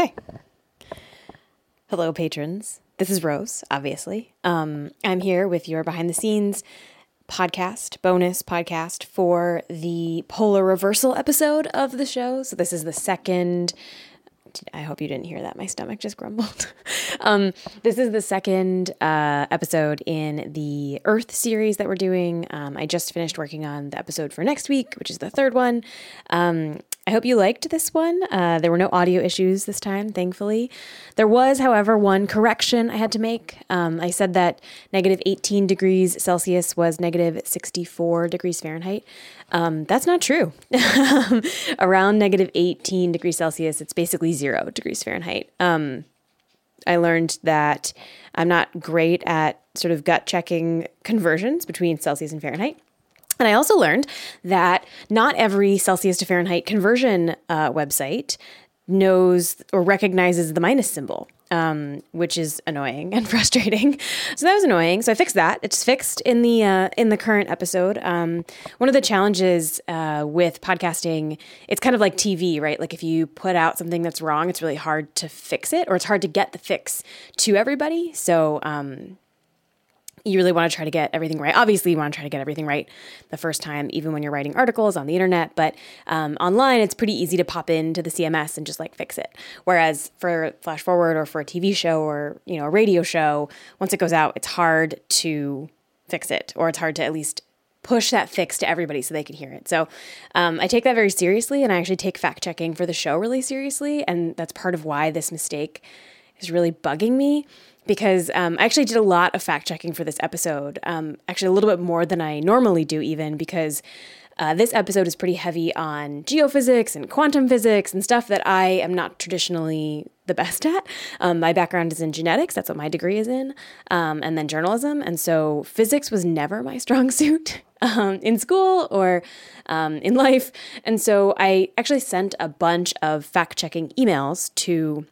Okay. Hello, patrons. This is Rose, obviously. Um, I'm here with your behind the scenes podcast, bonus podcast for the polar reversal episode of the show. So, this is the second I hope you didn't hear that. My stomach just grumbled. um, this is the second uh, episode in the Earth series that we're doing. Um, I just finished working on the episode for next week, which is the third one. Um, I hope you liked this one. Uh, there were no audio issues this time, thankfully. There was, however, one correction I had to make. Um, I said that negative 18 degrees Celsius was negative 64 degrees Fahrenheit. Um, that's not true. Around negative 18 degrees Celsius, it's basically zero degrees Fahrenheit. Um, I learned that I'm not great at sort of gut checking conversions between Celsius and Fahrenheit. And I also learned that not every Celsius to Fahrenheit conversion uh, website knows or recognizes the minus symbol, um, which is annoying and frustrating. So that was annoying. So I fixed that. It's fixed in the uh, in the current episode. Um, one of the challenges uh, with podcasting, it's kind of like TV, right? Like if you put out something that's wrong, it's really hard to fix it, or it's hard to get the fix to everybody. So um, you really want to try to get everything right. Obviously, you want to try to get everything right the first time, even when you're writing articles on the internet. But um, online, it's pretty easy to pop into the CMS and just like fix it. Whereas for Flash Forward or for a TV show or you know a radio show, once it goes out, it's hard to fix it, or it's hard to at least push that fix to everybody so they can hear it. So um, I take that very seriously, and I actually take fact checking for the show really seriously, and that's part of why this mistake is really bugging me because um, I actually did a lot of fact checking for this episode. Um, actually, a little bit more than I normally do, even because uh, this episode is pretty heavy on geophysics and quantum physics and stuff that I am not traditionally the best at. Um, my background is in genetics, that's what my degree is in, um, and then journalism. And so physics was never my strong suit. Um, in school or um, in life. And so I actually sent a bunch of fact checking emails to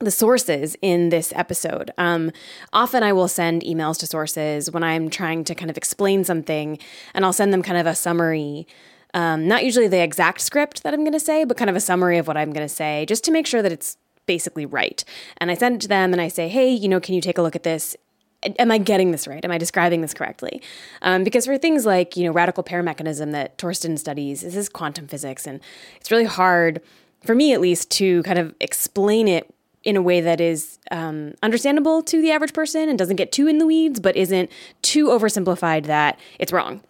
the sources in this episode. Um, often I will send emails to sources when I'm trying to kind of explain something, and I'll send them kind of a summary. Um, not usually the exact script that I'm going to say, but kind of a summary of what I'm going to say, just to make sure that it's basically right. And I send it to them and I say, hey, you know, can you take a look at this? Am I getting this right? Am I describing this correctly? Um, because for things like, you know, radical pair mechanism that Torsten studies, this is quantum physics, and it's really hard, for me at least, to kind of explain it in a way that is um, understandable to the average person and doesn't get too in the weeds, but isn't too oversimplified that it's wrong.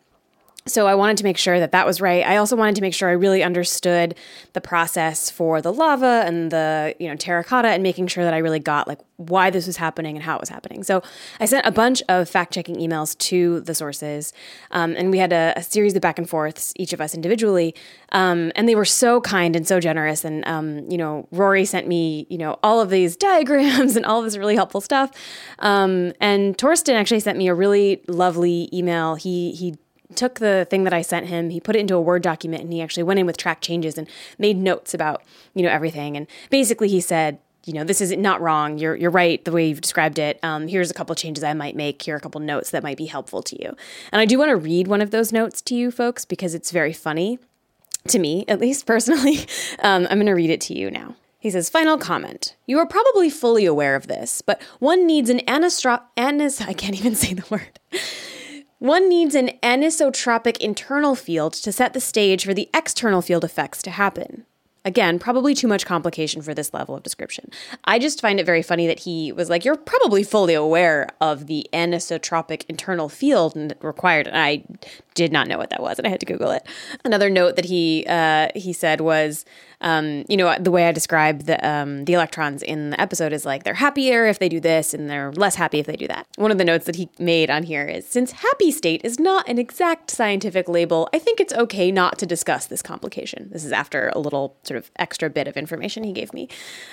So I wanted to make sure that that was right. I also wanted to make sure I really understood the process for the lava and the, you know, terracotta and making sure that I really got like why this was happening and how it was happening. So I sent a bunch of fact-checking emails to the sources, um, and we had a, a, series of back and forths, each of us individually, um, and they were so kind and so generous. And um, you know, Rory sent me, you know, all of these diagrams and all of this really helpful stuff. Um, and Torsten actually sent me a really lovely email. He he took the thing that I sent him, he put it into a Word document, and he actually went in with track changes and made notes about you know everything. And basically, he said, you know, this is not wrong. You're you're right the way you've described it. Um, here's a couple changes I might make. Here are a couple notes that might be helpful to you. And I do want to read one of those notes to you folks because it's very funny to me, at least personally. Um, I'm going to read it to you now. He says, final comment. You are probably fully aware of this, but one needs an anastro- anis- I can't even say the word. One needs an anisotropic internal field to set the stage for the external field effects to happen. Again, probably too much complication for this level of description. I just find it very funny that he was like, You're probably fully aware of the anisotropic internal field and required. And I did not know what that was, and I had to Google it. Another note that he uh, he said was um, you know, the way I describe the um, the electrons in the episode is like they're happier if they do this and they're less happy if they do that. One of the notes that he made on here is since happy state is not an exact scientific label, I think it's okay not to discuss this complication. This is after a little sort of extra bit of information he gave me,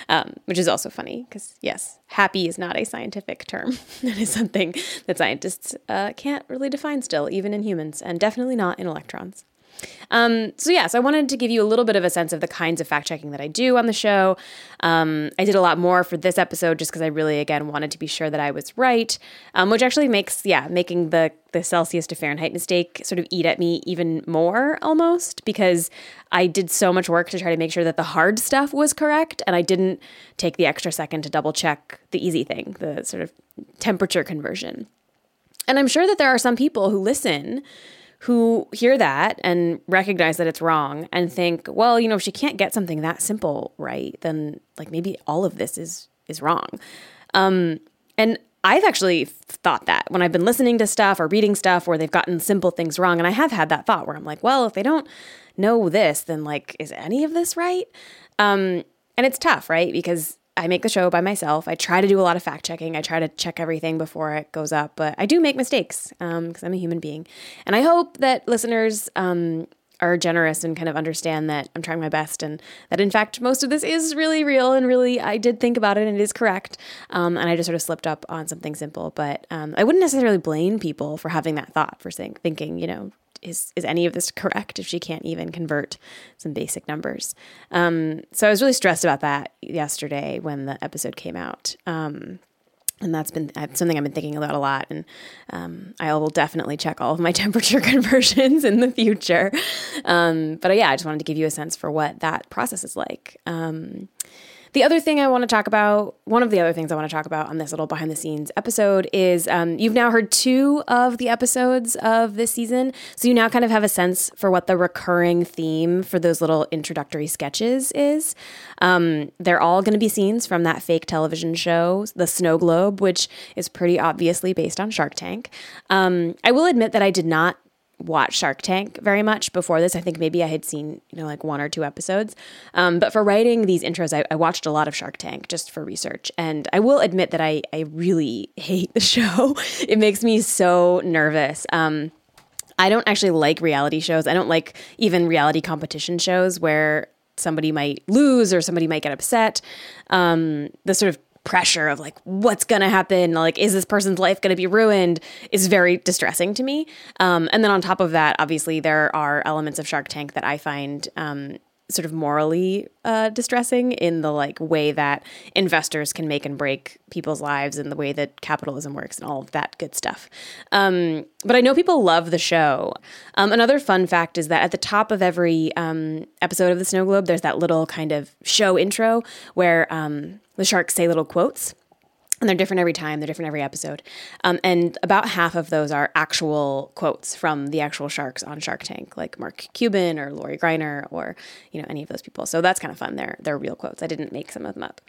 um, which is also funny because yes, happy is not a scientific term. it is something that scientists uh, can't really define still, even in humans, and definitely not in electrons. Um, so, yeah, so I wanted to give you a little bit of a sense of the kinds of fact checking that I do on the show. Um, I did a lot more for this episode just because I really, again, wanted to be sure that I was right, um, which actually makes, yeah, making the, the Celsius to Fahrenheit mistake sort of eat at me even more almost because I did so much work to try to make sure that the hard stuff was correct and I didn't take the extra second to double check the easy thing, the sort of temperature conversion. And I'm sure that there are some people who listen who hear that and recognize that it's wrong and think, well, you know, if she can't get something that simple right, then like maybe all of this is is wrong. Um, and I've actually thought that when I've been listening to stuff or reading stuff where they've gotten simple things wrong, and I have had that thought where I'm like, well, if they don't know this, then like, is any of this right? Um, and it's tough, right? Because I make the show by myself. I try to do a lot of fact checking. I try to check everything before it goes up, but I do make mistakes because um, I'm a human being. And I hope that listeners um, are generous and kind of understand that I'm trying my best and that in fact most of this is really real and really I did think about it and it is correct. Um, and I just sort of slipped up on something simple. But um, I wouldn't necessarily blame people for having that thought for saying, thinking, you know, is is any of this correct if she can't even convert some basic numbers? Um, so I was really stressed about that yesterday when the episode came out. Um, and that's been something I've been thinking about a lot. And um, I will definitely check all of my temperature conversions in the future. Um, but yeah, I just wanted to give you a sense for what that process is like. The other thing I want to talk about, one of the other things I want to talk about on this little behind the scenes episode is um, you've now heard two of the episodes of this season. So you now kind of have a sense for what the recurring theme for those little introductory sketches is. Um, they're all going to be scenes from that fake television show, The Snow Globe, which is pretty obviously based on Shark Tank. Um, I will admit that I did not watch Shark Tank very much before this. I think maybe I had seen, you know, like one or two episodes. Um, but for writing these intros, I, I, watched a lot of Shark Tank just for research. And I will admit that I, I really hate the show. it makes me so nervous. Um, I don't actually like reality shows. I don't like even reality competition shows where somebody might lose or somebody might get upset. Um, the sort of pressure of like what's gonna happen? Like is this person's life gonna be ruined? Is very distressing to me. Um, and then on top of that obviously there are elements of shark tank that i find um, sort of morally uh, distressing in the like way that investors can make and break people's lives and the way that capitalism works and all of that good stuff. Um, but I know people love the show. Um, another fun fact is that at the top of every um, episode of the Snow Globe, there's that little kind of show intro where um, the sharks say little quotes and they're different every time they're different every episode. Um, and about half of those are actual quotes from the actual sharks on shark tank like mark cuban or lori greiner or you know any of those people. So that's kind of fun. They're, they're real quotes. I didn't make some of them up.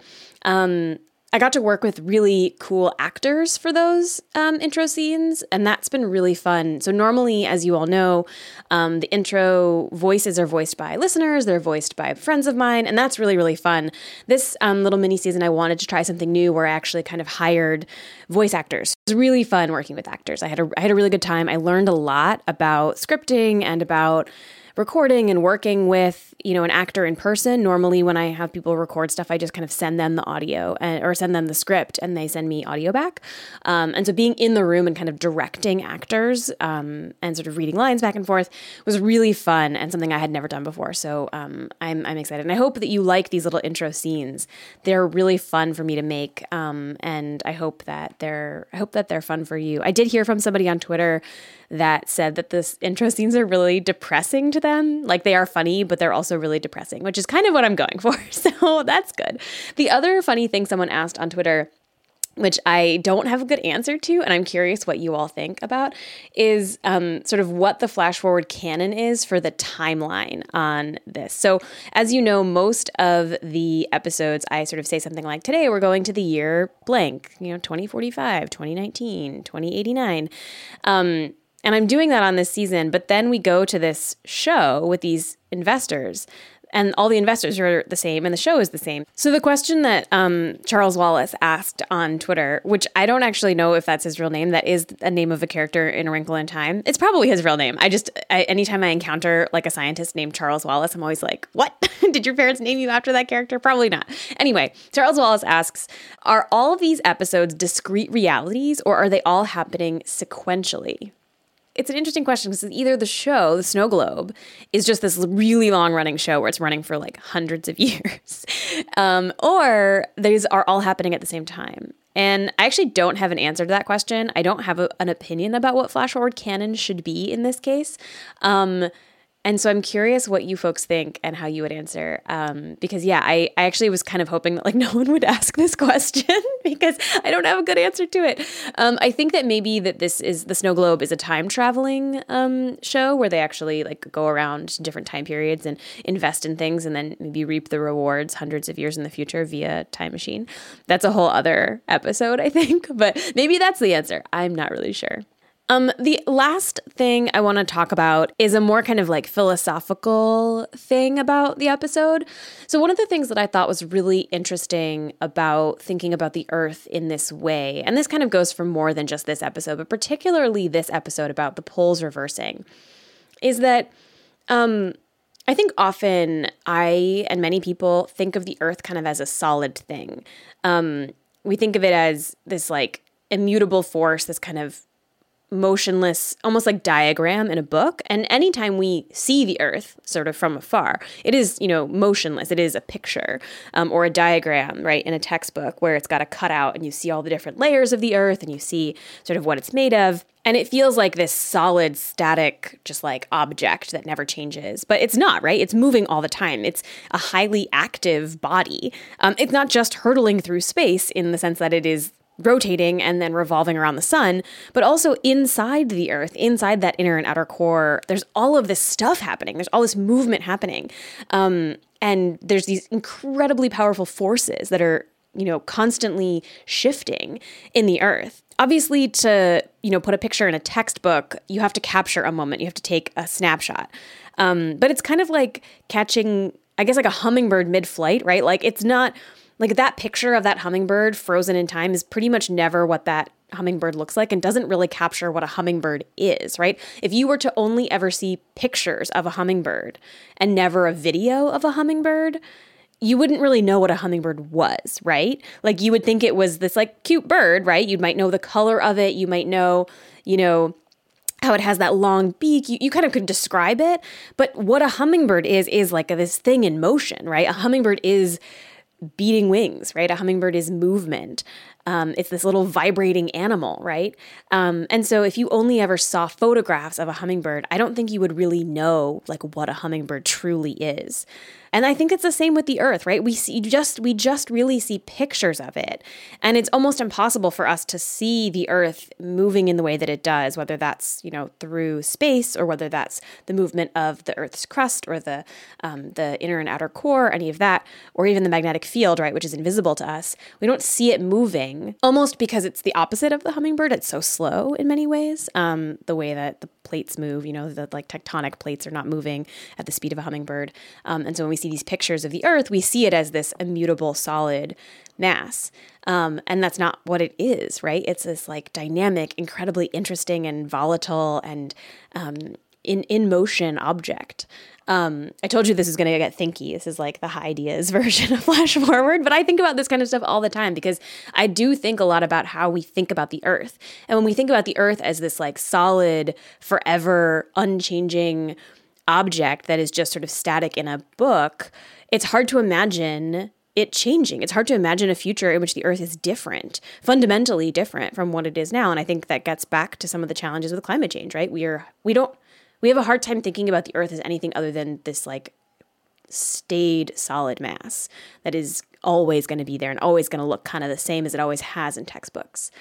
Um, I got to work with really cool actors for those um, intro scenes, and that's been really fun. So, normally, as you all know, um, the intro voices are voiced by listeners, they're voiced by friends of mine, and that's really, really fun. This um, little mini season, I wanted to try something new where I actually kind of hired voice actors. It was really fun working with actors. I had a, I had a really good time. I learned a lot about scripting and about recording and working with, you know, an actor in person. Normally when I have people record stuff, I just kind of send them the audio and, or send them the script and they send me audio back. Um, and so being in the room and kind of directing actors um, and sort of reading lines back and forth was really fun and something I had never done before. So um, I'm, I'm excited. And I hope that you like these little intro scenes. They're really fun for me to make. Um, and I hope that they're, I hope that they're fun for you. I did hear from somebody on Twitter that said that the intro scenes are really depressing to them. Like they are funny, but they're also really depressing, which is kind of what I'm going for. So that's good. The other funny thing someone asked on Twitter which I don't have a good answer to, and I'm curious what you all think about, is um, sort of what the flash forward canon is for the timeline on this. So, as you know, most of the episodes, I sort of say something like, today we're going to the year blank, you know, 2045, 2019, 2089. Um, and I'm doing that on this season, but then we go to this show with these investors and all the investors are the same and the show is the same. So the question that um, Charles Wallace asked on Twitter, which I don't actually know if that's his real name, that is a name of a character in A Wrinkle in Time. It's probably his real name. I just I, anytime I encounter like a scientist named Charles Wallace, I'm always like, what? Did your parents name you after that character? Probably not. Anyway, Charles Wallace asks, are all of these episodes discrete realities or are they all happening sequentially? It's an interesting question because either the show, the Snow Globe, is just this really long running show where it's running for like hundreds of years, um, or these are all happening at the same time. And I actually don't have an answer to that question. I don't have a, an opinion about what flash forward canon should be in this case. Um, and so I'm curious what you folks think and how you would answer. Um, because yeah, I, I actually was kind of hoping that like no one would ask this question because I don't have a good answer to it. Um, I think that maybe that this is the Snow Globe is a time traveling um, show where they actually like go around different time periods and invest in things and then maybe reap the rewards hundreds of years in the future via time machine. That's a whole other episode, I think, but maybe that's the answer. I'm not really sure. Um, the last thing I want to talk about is a more kind of like philosophical thing about the episode. So, one of the things that I thought was really interesting about thinking about the earth in this way, and this kind of goes for more than just this episode, but particularly this episode about the poles reversing, is that um, I think often I and many people think of the earth kind of as a solid thing. Um, we think of it as this like immutable force, this kind of motionless, almost like diagram in a book. And anytime we see the earth sort of from afar, it is, you know, motionless. It is a picture um, or a diagram, right, in a textbook where it's got a cutout and you see all the different layers of the earth and you see sort of what it's made of. And it feels like this solid, static, just like object that never changes. But it's not, right? It's moving all the time. It's a highly active body. Um, it's not just hurtling through space in the sense that it is rotating and then revolving around the sun, but also inside the earth, inside that inner and outer core, there's all of this stuff happening. There's all this movement happening. Um, and there's these incredibly powerful forces that are, you know, constantly shifting in the earth. Obviously, to, you know, put a picture in a textbook, you have to capture a moment, you have to take a snapshot. Um, but it's kind of like catching, I guess, like a hummingbird mid flight, right? Like it's not like that picture of that hummingbird frozen in time is pretty much never what that hummingbird looks like and doesn't really capture what a hummingbird is, right? If you were to only ever see pictures of a hummingbird and never a video of a hummingbird, you wouldn't really know what a hummingbird was, right? Like you would think it was this like cute bird, right? You might know the color of it, you might know, you know, how it has that long beak. You, you kind of could describe it. But what a hummingbird is, is like this thing in motion, right? A hummingbird is beating wings, right? A hummingbird is movement. Um, it's this little vibrating animal, right? Um, and so if you only ever saw photographs of a hummingbird, I don't think you would really know like what a hummingbird truly is. And I think it's the same with the earth, right? We see just we just really see pictures of it. And it's almost impossible for us to see the earth moving in the way that it does, whether that's, you know, through space or whether that's the movement of the earth's crust or the um, the inner and outer core, any of that, or even the magnetic field, right, which is invisible to us. We don't see it moving almost because it's the opposite of the hummingbird. It's so slow in many ways. Um, the way that the plates move, you know, the like tectonic plates are not moving at the speed of a hummingbird. Um, and so when we see these pictures of the Earth, we see it as this immutable solid mass. Um, and that's not what it is, right? It's this like dynamic, incredibly interesting and volatile and um, in in motion object. Um, I told you this is going to get thinky. This is like the high ideas version of flash forward, but I think about this kind of stuff all the time because I do think a lot about how we think about the earth. And when we think about the earth as this like solid, forever, unchanging object that is just sort of static in a book, it's hard to imagine it changing. It's hard to imagine a future in which the earth is different, fundamentally different from what it is now. And I think that gets back to some of the challenges with climate change, right? We are we don't we have a hard time thinking about the earth as anything other than this like staid solid mass that is always going to be there and always going to look kind of the same as it always has in textbooks.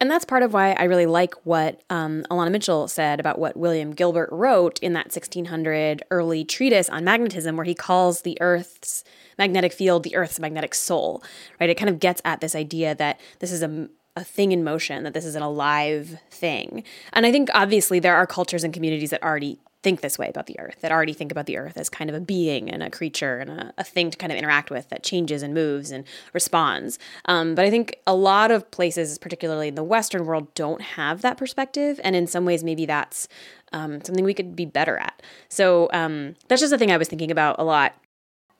And that's part of why I really like what um, Alanna Mitchell said about what William Gilbert wrote in that 1600 early treatise on magnetism, where he calls the Earth's magnetic field the Earth's magnetic soul, right? It kind of gets at this idea that this is a a thing in motion, that this is an alive thing. And I think obviously there are cultures and communities that already think this way about the earth, that already think about the earth as kind of a being and a creature and a, a thing to kind of interact with that changes and moves and responds. Um, but I think a lot of places, particularly in the Western world, don't have that perspective. And in some ways, maybe that's um, something we could be better at. So um, that's just a thing I was thinking about a lot.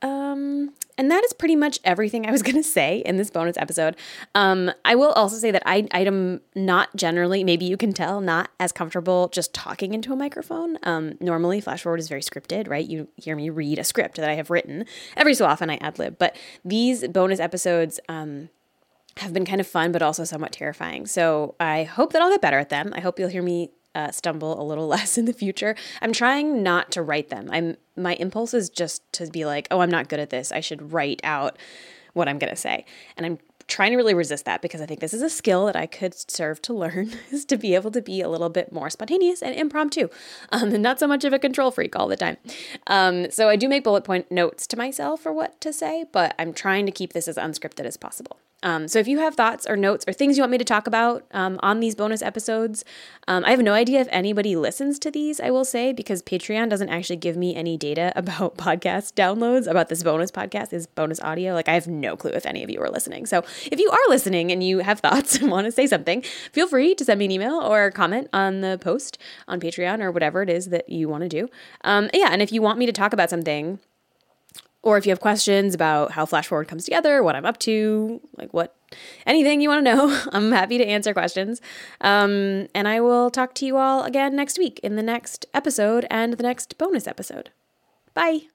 Um, and that is pretty much everything I was going to say in this bonus episode. Um, I will also say that I, I am not generally, maybe you can tell, not as comfortable just talking into a microphone. Um, normally, Flash Forward is very scripted, right? You hear me read a script that I have written. Every so often, I ad lib. But these bonus episodes, um, have been kind of fun, but also somewhat terrifying. So I hope that I'll get better at them. I hope you'll hear me uh, stumble a little less in the future. I'm trying not to write them. I'm my impulse is just to be like, oh, I'm not good at this. I should write out what I'm gonna say, and I'm trying to really resist that because I think this is a skill that I could serve to learn is to be able to be a little bit more spontaneous and impromptu, um, and not so much of a control freak all the time. Um, so I do make bullet point notes to myself for what to say, but I'm trying to keep this as unscripted as possible. Um, so if you have thoughts or notes or things you want me to talk about um, on these bonus episodes, um, I have no idea if anybody listens to these, I will say, because Patreon doesn't actually give me any data about podcast downloads, about this bonus podcast, this bonus audio. Like I have no clue if any of you are listening. So if you are listening and you have thoughts and want to say something, feel free to send me an email or comment on the post on Patreon or whatever it is that you want to do. Um, yeah, and if you want me to talk about something, or if you have questions about how Flash Forward comes together, what I'm up to, like what anything you want to know, I'm happy to answer questions. Um, and I will talk to you all again next week in the next episode and the next bonus episode. Bye.